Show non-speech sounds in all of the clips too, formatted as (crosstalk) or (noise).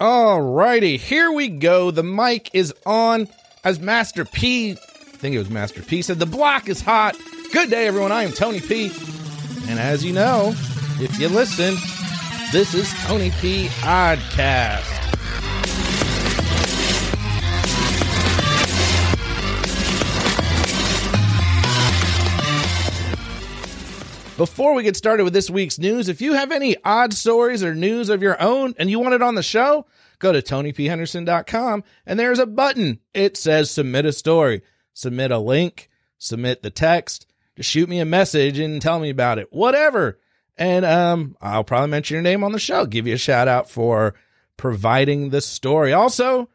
Alrighty, here we go. The mic is on as Master P. I think it was Master P said the block is hot. Good day, everyone. I am Tony P. And as you know, if you listen, this is Tony P. Oddcast. Before we get started with this week's news, if you have any odd stories or news of your own and you want it on the show, go to tonyphenderson.com and there's a button. It says submit a story. Submit a link, submit the text, just shoot me a message and tell me about it. Whatever. And um I'll probably mention your name on the show, give you a shout out for providing the story. Also,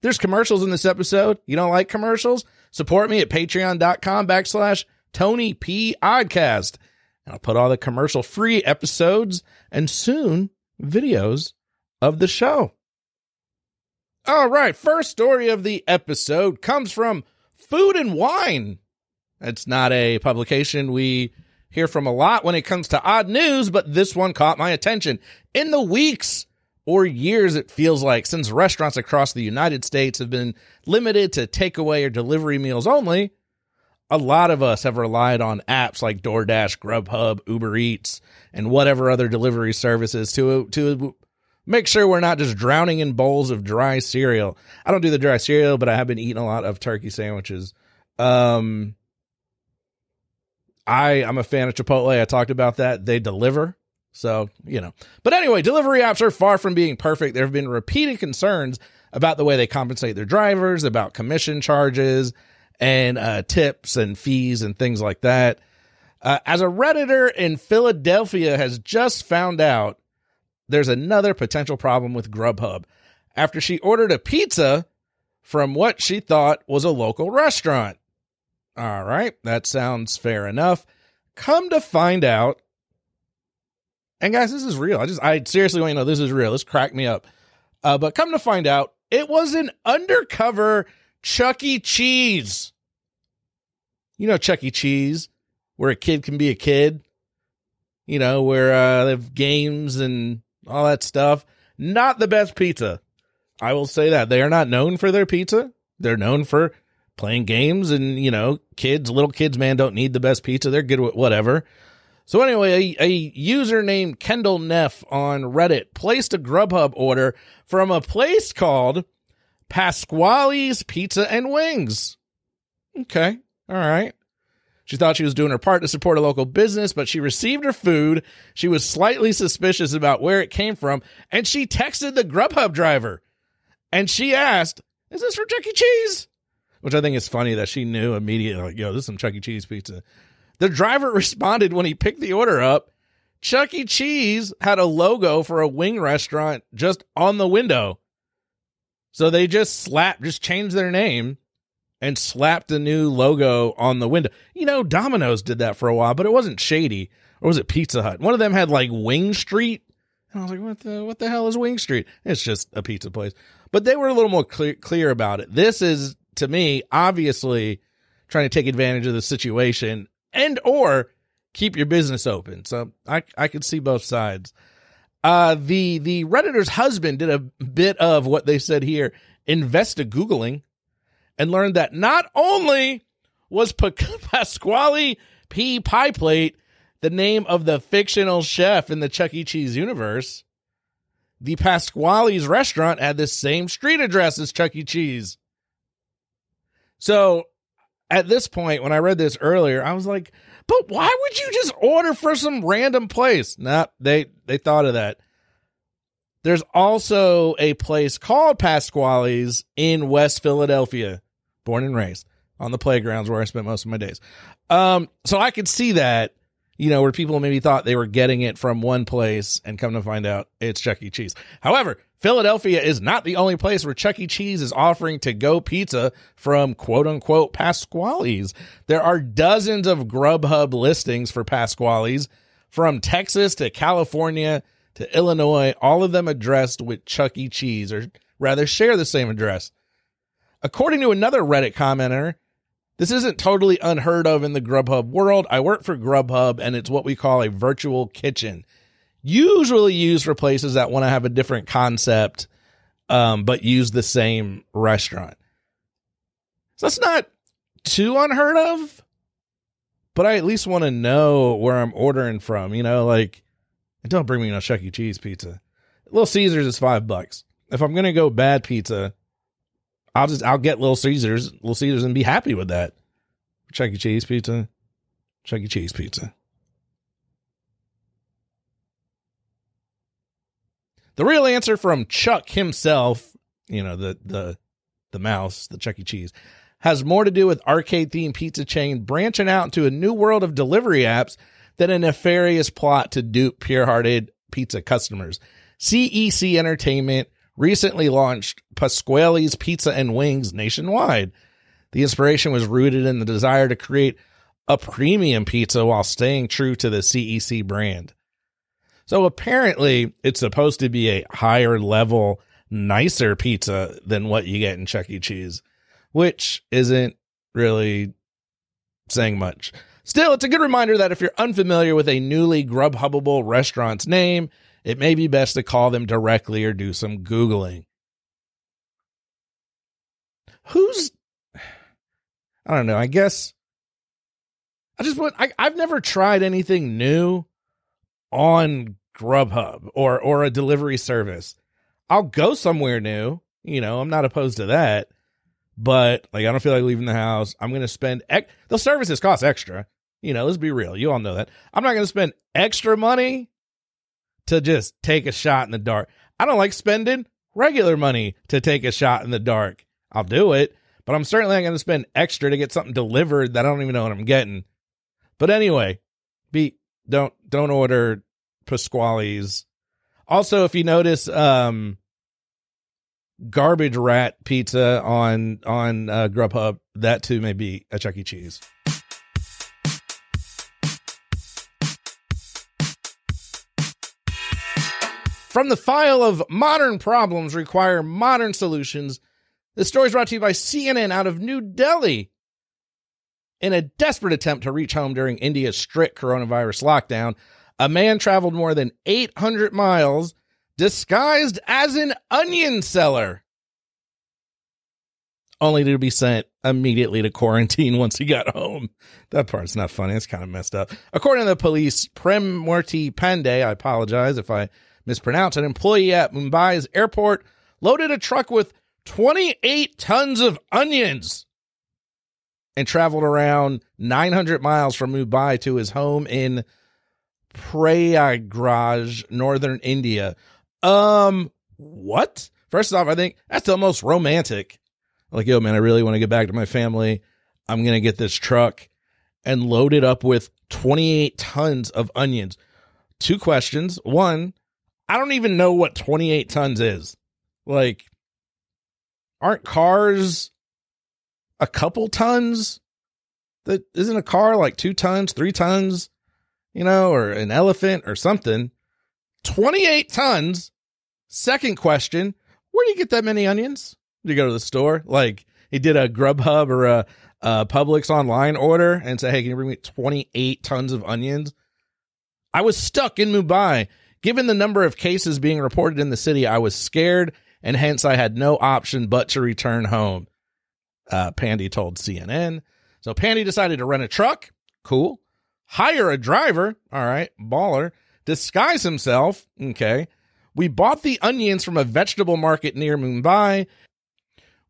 there's commercials in this episode. You don't like commercials? Support me at patreon.com backslash Tony P Oddcast. And I'll put all the commercial free episodes and soon videos of the show. All right, first story of the episode comes from Food and Wine. It's not a publication we hear from a lot when it comes to odd news, but this one caught my attention. In the weeks or years, it feels like, since restaurants across the United States have been limited to takeaway or delivery meals only, a lot of us have relied on apps like DoorDash, Grubhub, Uber Eats, and whatever other delivery services to to make sure we're not just drowning in bowls of dry cereal. I don't do the dry cereal, but I have been eating a lot of turkey sandwiches. Um I I'm a fan of Chipotle. I talked about that. They deliver. So, you know. But anyway, delivery apps are far from being perfect. There have been repeated concerns about the way they compensate their drivers, about commission charges, and uh, tips and fees and things like that. Uh, as a Redditor in Philadelphia has just found out there's another potential problem with Grubhub after she ordered a pizza from what she thought was a local restaurant. All right, that sounds fair enough. Come to find out, and guys, this is real. I just, I seriously want you to know this is real. This cracked me up. Uh, but come to find out, it was an undercover Chuck E. Cheese you know Chuck E. Cheese, where a kid can be a kid, you know, where uh, they have games and all that stuff. Not the best pizza. I will say that. They are not known for their pizza. They're known for playing games and, you know, kids, little kids, man, don't need the best pizza. They're good with whatever. So anyway, a, a user named Kendall Neff on Reddit placed a Grubhub order from a place called Pasqually's Pizza and Wings. Okay. All right. She thought she was doing her part to support a local business, but she received her food. She was slightly suspicious about where it came from, and she texted the Grubhub driver. And she asked, Is this from Chuck E. Cheese? Which I think is funny that she knew immediately, like, yo, this is some Chuck E. Cheese pizza. The driver (laughs) responded when he picked the order up. Chuck E. Cheese had a logo for a wing restaurant just on the window. So they just slapped, just changed their name and slapped a new logo on the window. You know, Domino's did that for a while, but it wasn't shady. Or was it Pizza Hut? One of them had like Wing Street. And I was like, what the, what the hell is Wing Street? It's just a pizza place. But they were a little more clear, clear about it. This is, to me, obviously trying to take advantage of the situation and or keep your business open. So I, I could see both sides. Uh, the, the Redditor's husband did a bit of what they said here, investa Googling and learned that not only was (laughs) Pasquale P. Pie Plate the name of the fictional chef in the Chuck E. Cheese universe, the Pasqually's restaurant had the same street address as Chuck E. Cheese. So at this point, when I read this earlier, I was like, but why would you just order for some random place? Nah, they, they thought of that. There's also a place called Pasquale's in West Philadelphia, born and raised on the playgrounds where I spent most of my days. Um, so I could see that, you know, where people maybe thought they were getting it from one place and come to find out it's Chuck E. Cheese. However, Philadelphia is not the only place where Chuck E. Cheese is offering to go pizza from quote unquote Pasqually's. There are dozens of Grubhub listings for Pasqually's from Texas to California to Illinois, all of them addressed with Chuck E. Cheese, or rather share the same address. According to another Reddit commenter, this isn't totally unheard of in the Grubhub world. I work for Grubhub and it's what we call a virtual kitchen. Usually used for places that want to have a different concept um, but use the same restaurant. So that's not too unheard of, but I at least want to know where I'm ordering from. You know, like, don't bring me no Chuck E. Cheese pizza. Little Caesars is five bucks. If I'm gonna go bad pizza, I'll just I'll get Little Caesars, Little Caesars, and be happy with that. Chuck E. Cheese pizza, Chuck E. Cheese pizza. The real answer from Chuck himself, you know, the the the mouse, the Chuck E. Cheese, has more to do with arcade themed pizza chain branching out into a new world of delivery apps than a nefarious plot to dupe pure hearted pizza customers. CEC Entertainment recently launched Pasqually's Pizza and Wings nationwide. The inspiration was rooted in the desire to create a premium pizza while staying true to the CEC brand. So apparently, it's supposed to be a higher level, nicer pizza than what you get in Chuck E. Cheese, which isn't really saying much. Still, it's a good reminder that if you're unfamiliar with a newly Grubhubable restaurant's name, it may be best to call them directly or do some Googling. Who's, (sighs) I don't know, I guess, I just want, I, I've never tried anything new on Grubhub or, or a delivery service. I'll go somewhere new. You know, I'm not opposed to that but like I don't feel like leaving the house. I'm going to spend ex- services cost extra. You know, let's be real. You all know that. I'm not going to spend extra money to just take a shot in the dark. I don't like spending regular money to take a shot in the dark. I'll do it, but I'm certainly not going to spend extra to get something delivered that I don't even know what I'm getting. But anyway, be don't don't order Pasqually's. Also, if you notice, um, garbage rat pizza on on uh, Grubhub, that too may be a Chuck E. Cheese. From the file of modern problems require modern solutions, this story is brought to you by CNN out of New Delhi. In a desperate attempt to reach home during India's strict coronavirus lockdown, a man traveled more than 800 miles disguised as an onion seller, only to be sent immediately to quarantine (laughs) once he got home. That part's not funny. It's kind of messed up. According to the police, Prem Murthy Pandey, I apologize if I mispronounce, an employee at Mumbai's airport loaded a truck with 28 tons of onions and traveled around 900 miles from Mumbai to his home in Prayagraj, northern India. Um, what? First off, I think that's the most romantic. Like, yo, man, I really want to get back to my family. I'm going to get this truck and load it up with 28 tons of onions. Two questions. One, I don't even know what 28 tons is. Like, aren't cars a couple tons? That isn't a car like two tons, three tons, you know, or an elephant or something. 28 tons. Second question, where do you get that many onions? Do you go to the store? Like he did a Grubhub or a, a Publix online order and say, hey, can you bring me 28 tons of onions? I was stuck in Mumbai Given the number of cases being reported in the city, I was scared and hence I had no option but to return home. Uh, Pandey told CNN. So Pandey decided to rent a truck. Cool. Hire a driver. All right. Baller. Disguise himself. Okay. We bought the onions from a vegetable market near Mumbai.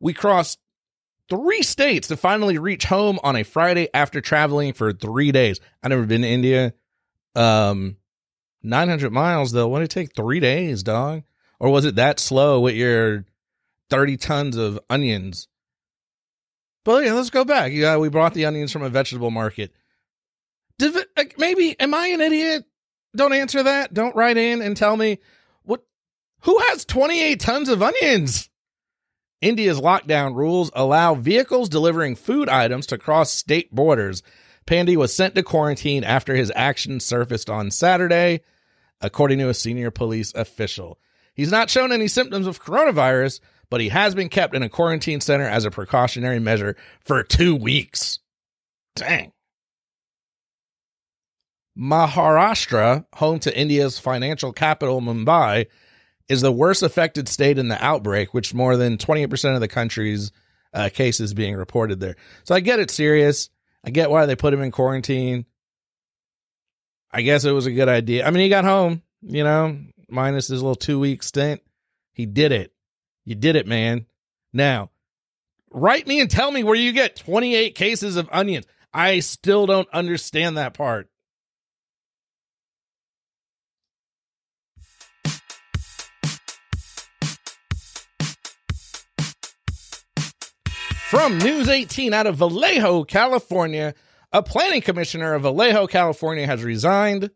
We crossed three states to finally reach home on a Friday after traveling for three days. I've never been to India. Um, 900 miles though. Would it take three days, dog? Or was it that slow with your 30 tons of onions? But yeah, let's go back. Yeah, we brought the onions from a vegetable market. Did it, maybe am I an idiot? Don't answer that. Don't write in and tell me what. Who has 28 tons of onions? India's lockdown rules allow vehicles delivering food items to cross state borders. Pandey was sent to quarantine after his actions surfaced on Saturday according to a senior police official. He's not shown any symptoms of coronavirus, but he has been kept in a quarantine center as a precautionary measure for two weeks. Dang. Maharashtra, home to India's financial capital, Mumbai, is the worst affected state in the outbreak, which more than 20% of the country's uh, cases being reported there. So I get it serious. I get why they put him in quarantine. I guess it was a good idea. I mean, he got home, you know, minus his little two week stint. He did it. You did it, man. Now, write me and tell me where you get 28 cases of onions. I still don't understand that part. From News 18 out of Vallejo, California, a planning commissioner of Vallejo, California has resigned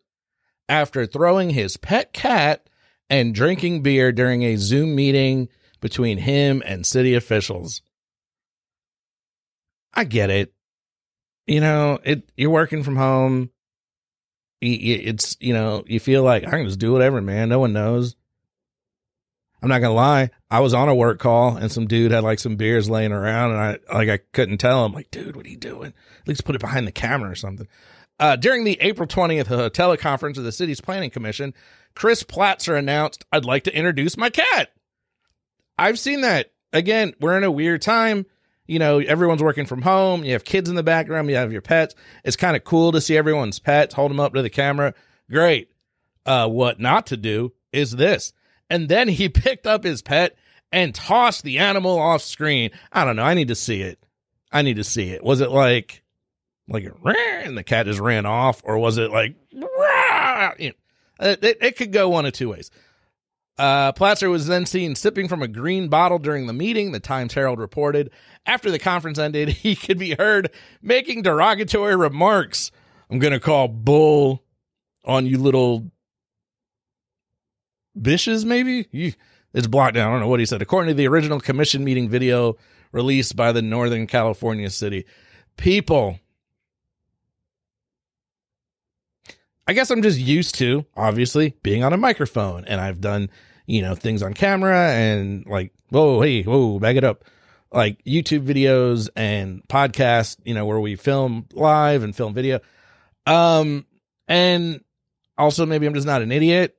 after throwing his pet cat and drinking beer during a Zoom meeting between him and city officials. I get it. You know, it you're working from home. It's, you know, you feel like I can just do whatever, man. No one knows. I'm not gonna lie. I was on a work call and some dude had like some beers laying around and I like I couldn't tell him like, dude, what are you doing? At least put it behind the camera or something. Uh, during the April 20th uh, teleconference of the city's planning commission, Chris Platzer announced, I'd like to introduce my cat. I've seen that. Again, we're in a weird time. You know, everyone's working from home. You have kids in the background. You have your pets. It's kind of cool to see everyone's pets, hold them up to the camera. Great. Uh, what not to do is this and then he (laughs) picked up his pet and tossed the animal off screen. I don't know. I need to see it. I need to see it. Was it like, like, and the cat just ran off, or was it like, (laughs) you know, it, it could go one of two ways. Uh, Platzer was then seen sipping from a green bottle during the meeting, the Times Herald reported. After the conference ended, (laughs) he could be heard making derogatory remarks. I'm going to call bull on you little Bishes, maybe? It's blocked down. I don't know what he said. According to the original commission meeting video released by the Northern California city, people. I guess I'm just used to, obviously, being on a microphone and I've done, you know, things on camera and like, whoa, hey, whoa, back it up. Like YouTube videos and podcasts, you know, where we film live and film video. Um, and also maybe I'm just not an idiot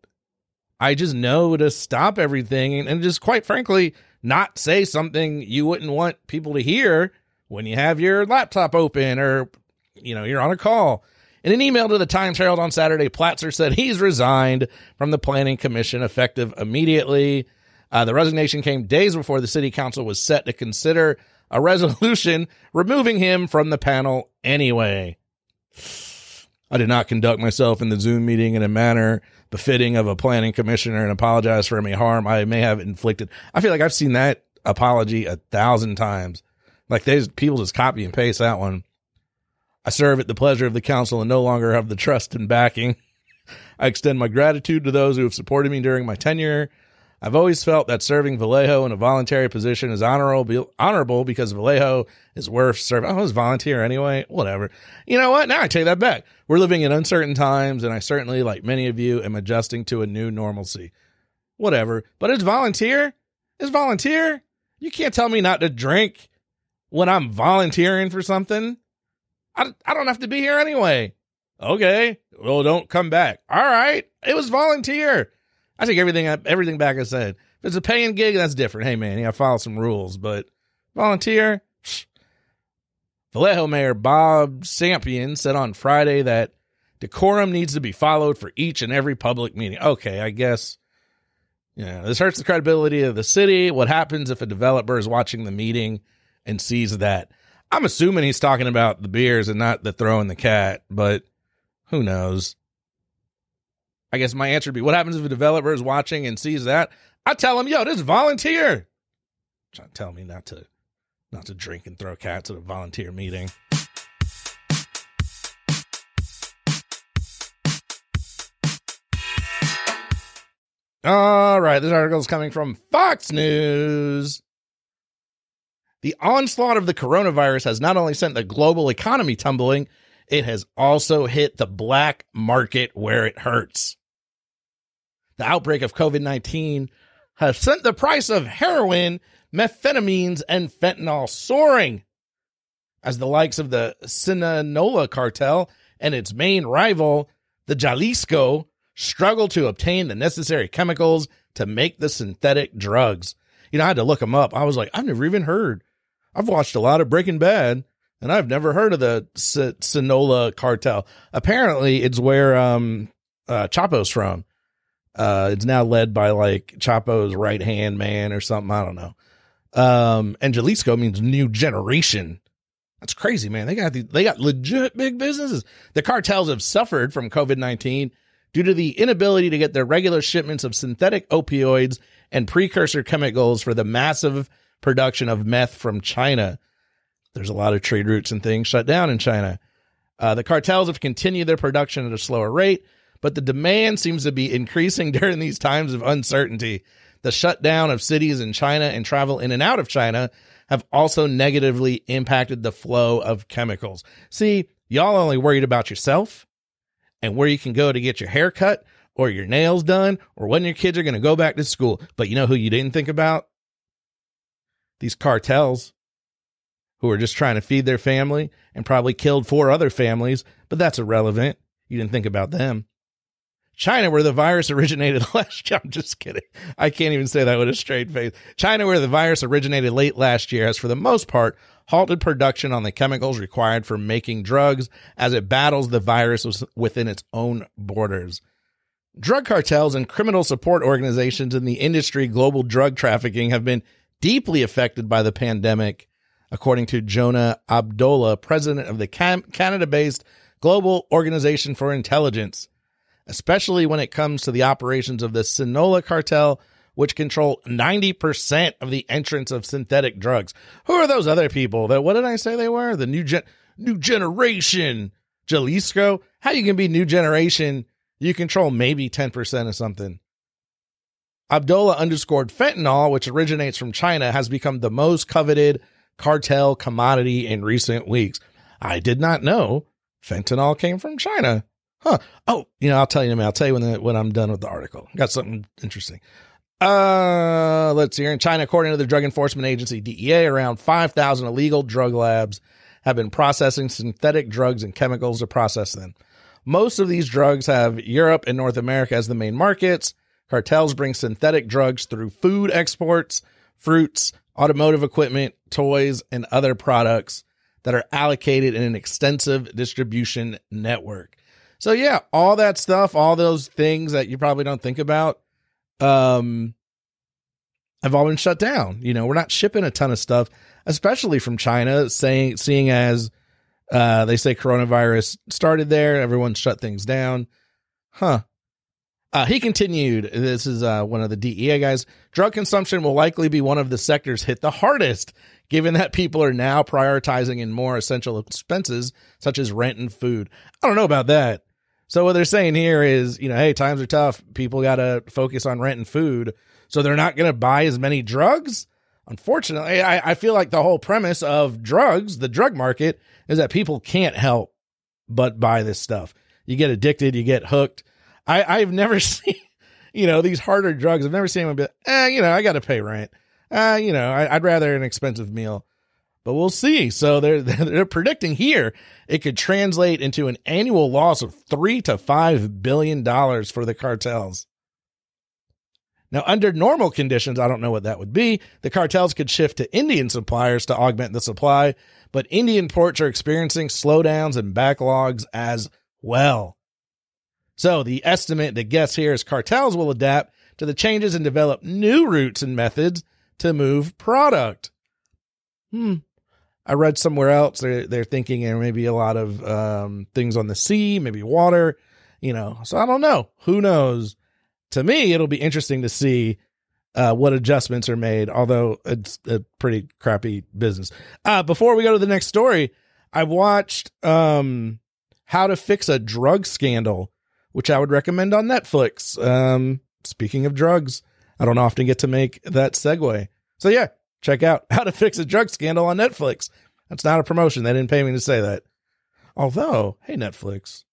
I just know to stop everything and, and just quite frankly, not say something you wouldn't want people to hear when you have your laptop open or, you know, you're on a call. In an email to the Times Herald on Saturday, Platzer said he's resigned from the Planning Commission effective immediately. Uh, the resignation came days before the city council was set to consider a resolution (laughs) removing him from the panel anyway. I did not conduct myself in the Zoom meeting in a manner befitting of a planning commissioner and apologize for any harm I may have inflicted. I feel like I've seen that apology a thousand times. Like there's people just copy and paste that one. I serve at the pleasure of the council and no longer have the trust and backing. (laughs) I extend my gratitude to those who have supported me during my tenure I've always felt that serving Vallejo in a voluntary position is honorable, honorable because Vallejo is worth serving. I was volunteer anyway. Whatever. You know what? Now I take that back. We're living in uncertain times, and I certainly, like many of you, am adjusting to a new normalcy. Whatever. But it's volunteer. It's volunteer. You can't tell me not to drink when I'm volunteering for something. I, I don't have to be here anyway. Okay. Well, don't come back. All right. It was volunteer. I take everything everything back I said. If it's a paying gig, that's different. Hey man, you gotta follow some rules. But volunteer. Vallejo Mayor Bob Sampayan said on Friday that decorum needs to be followed for each and every public meeting. Okay, I guess. Yeah, this hurts the credibility of the city. What happens if a developer is watching the meeting and sees that? I'm assuming he's talking about the beers and not the throwing the cat, but who knows? I guess my answer would be what happens if a developer is watching and sees that? I tell him, yo, this volunteer. Trying to tell me not to not to drink and throw cats at a volunteer meeting. All right, this article is coming from Fox News. The onslaught of the coronavirus has not only sent the global economy tumbling, it has also hit the black market where it hurts. The outbreak of COVID 19 has sent the price of heroin, methamphetamines, and fentanyl soaring as the likes of the Sinaloa cartel and its main rival, the Jalisco, struggle to obtain the necessary chemicals to make the synthetic drugs. You know, I had to look them up. I was like, I've never even heard. I've watched a lot of Breaking Bad and I've never heard of the S- cartel. Apparently, it's where um, uh, Chapo's from. Uh, it's now led by like Chapo's right hand man or something. I don't know. Um, and Jalisco means new generation. That's crazy, man. They got the, they got legit big businesses. The cartels have suffered from COVID 19 due to the inability to get their regular shipments of synthetic opioids and precursor chemicals for the massive production of meth from China. There's a lot of trade routes and things shut down in China. Uh, the cartels have continued their production at a slower rate, but the demand seems to be increasing (laughs) during these times of uncertainty. The shutdown of cities in China and travel in and out of China have also negatively impacted the flow of chemicals. See, y'all only worried about yourself and where you can go to get your hair cut or your nails done or when your kids are going to go back to school. But you know who you didn't think about? These cartels who are just trying to feed their family and probably killed four other families, but that's irrelevant. You didn't think about them. China, where the virus originated (laughs) last year. I'm just kidding. I can't even say that with a straight face. China, where the virus originated late last year, has for the most part halted production on the chemicals required for making drugs as it battles the virus within its own borders. Drug cartels and criminal support organizations in the industry global drug trafficking have been deeply affected by the pandemic, according to Jonah Abdullah, president of the Canada based Global Organization for Intelligence especially when it comes to the operations of the Sinaloa cartel, which control 90% of the entrance of synthetic drugs. Who are those other people that, what did I say they were? The new gen, new generation Jalisco. How you can be new generation? You control maybe 10% of something. Abdullah underscored fentanyl, which originates from China, has become the most coveted cartel commodity in recent weeks. I did not know fentanyl came from China. Huh. Oh, you know, I'll tell you. I'll tell you when the, when I'm done with the article. Got something interesting. Uh, let's see here. In China, according to the Drug Enforcement Agency (DEA), around 5,000 illegal drug labs have been processing synthetic drugs and chemicals to process them. Most of these drugs have Europe and North America as the main markets. Cartels bring synthetic drugs through food exports, fruits, automotive equipment, toys, and other products that are allocated in an extensive distribution network. So yeah, all that stuff, all those things that you probably don't think about, um, have all been shut down. You know, we're not shipping a ton of stuff, especially from China, saying seeing as uh, they say coronavirus started there, everyone shut things down. Huh. Uh, he continued, this is uh, one of the DEA guys. Drug consumption will likely be one of the sectors hit the hardest, given that people are now prioritizing in more essential expenses such as rent and food. I don't know about that. So what they're saying here is, you know, hey, times are tough. People got to focus on rent and food. So they're not going to buy as many drugs. Unfortunately, I, I feel like the whole premise of drugs, the drug market, is that people can't help but buy this stuff. You get addicted, you get hooked. I, I've never (laughs) seen, you know, these harder drugs. I've never seen anyone be like, eh, you know, I got to pay rent. Uh, you know, I, I'd rather an expensive meal but we'll see. So they're (laughs) they're predicting here it could translate into an annual loss of three to five billion dollars for the cartels. Now, under normal conditions, I don't know what that would be. The cartels could shift to Indian suppliers to augment the supply, but Indian ports are experiencing slowdowns and backlogs as well. So the estimate, the guess here is cartels will adapt to the changes and develop new routes and methods to move product. Hmm. I read somewhere else they're they're thinking there may be a lot of um, things on the sea, maybe water, you know. So I don't know. Who knows? To me, it'll be interesting to see uh, what adjustments are made. Although it's a pretty crappy business. Uh, before we go to the next story, I watched um, How to Fix a Drug Scandal, which I would recommend on Netflix. Um, speaking of drugs, I don't often get to make that segue. So yeah, Check out (laughs) How to Fix a Drug Scandal on Netflix. That's not a promotion. They didn't pay me to say that. Although, hey, Netflix.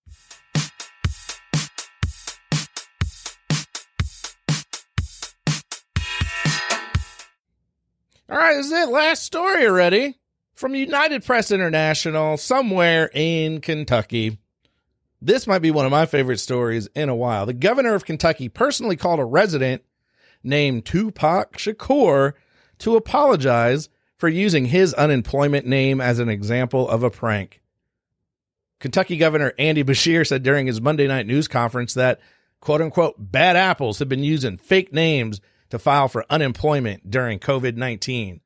All right, this is it. Last story already from United Press International, somewhere in Kentucky. This might be one of my favorite stories in a while. The governor of Kentucky personally called a resident named Tupac Shakur to apologize for using his unemployment name as an example of a prank. Kentucky Governor Andy Beshear said during his Monday night news conference that quote unquote bad apples have been using fake names to file for unemployment during COVID 19.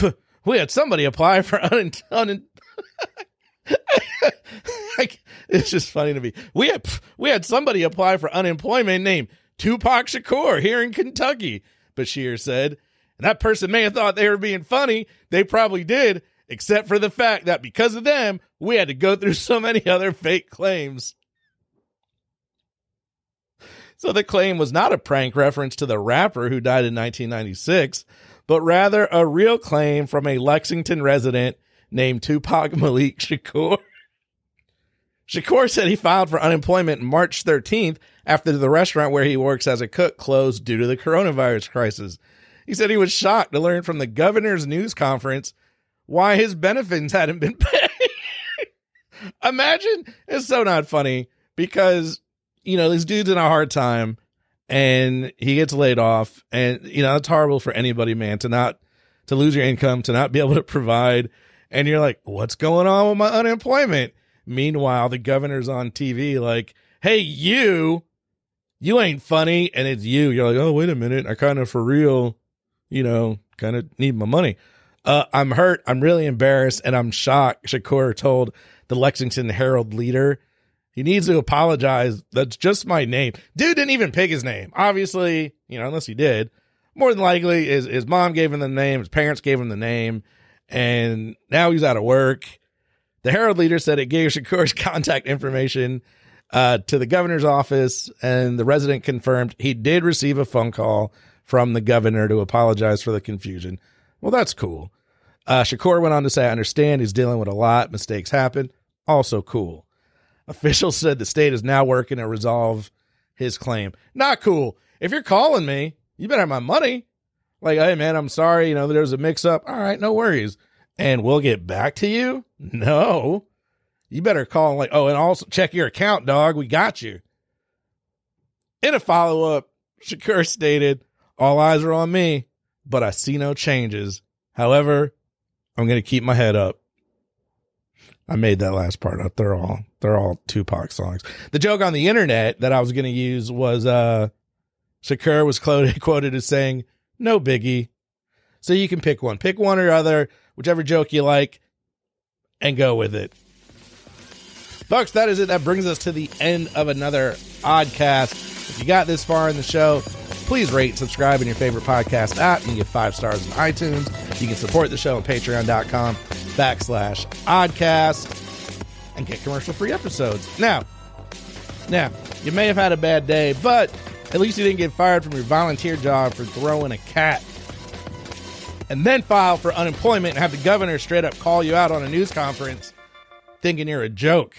(laughs) We had somebody apply for (laughs) un, un, (laughs) (laughs) it's just funny to me. We had we had somebody apply for unemployment named Tupac Shakur here in Kentucky, Beshear said. And that person may have thought they were being funny. They probably did, except for the fact that because of them, we had to go through (laughs) so many other fake claims. So the claim was not a prank reference to the rapper who died in 1996, but rather a real claim from a Lexington resident named Tupac Malik Shakur. Shakur said he filed for unemployment March 13th after the restaurant where he works as a cook closed due to the coronavirus crisis. He said he was shocked to learn from the governor's news conference why his benefits hadn't been (laughs) paid. Imagine it's so not funny because, you know, this dude's in a hard time and he gets laid off. And, you know, it's horrible for anybody, man, to not, to lose your income, to not be able to provide. And you're like, what's going on with my unemployment? Meanwhile, the governor's on TV like, hey, you, you ain't funny. And it's you. You're like, oh, wait a minute. I kind of for real, you know, kind of need my money. Uh, I'm hurt. I'm really embarrassed and I'm shocked. Shakur told the Lexington Herald leader he needs to apologize. That's just my name. Dude didn't even pick his name. Obviously, you know, unless he did. More than likely, his, his mom gave him the name, his parents gave him the name, and now he's out of work. The Herald leader said it gave Shakur's (laughs) contact information uh, to the governor's office, and the resident confirmed he did receive a phone call from the governor to apologize for the confusion. Well, that's cool. Uh, Shakur went on to say, I understand he's dealing with a lot. Mistakes happen. Also cool. (laughs) Officials said the state is now working to resolve his claim. Not cool. If you're calling me, you better have my money. Like, hey, man, I'm sorry. You know, there was a mix up. All right, no worries. And we'll get back to you. No. You better call like, oh, and also check your account, dog. We got you. In a follow up, Shakur stated, all eyes are on me, but I see no changes. However, I'm to keep my head up. I made that last part up. They're all, they're all Tupac songs. The joke on the internet that I was to use was, uh, Shakur was quoted, (laughs) quoted as saying, no biggie. So you can pick one, pick one or other, whichever joke you like and go with it. Folks, that is it. That brings us to the end of another Oddcast. If you got this far in the show, please rate, subscribe in your favorite podcast app. and give five stars in iTunes. You can support the show on patreon.com backslash oddcast and get commercial free episodes. Now, now, you may have had a bad day, but at least you didn't get fired from your volunteer job for throwing a cat and then file for unemployment and have the governor straight up call you out on a news conference thinking you're a joke.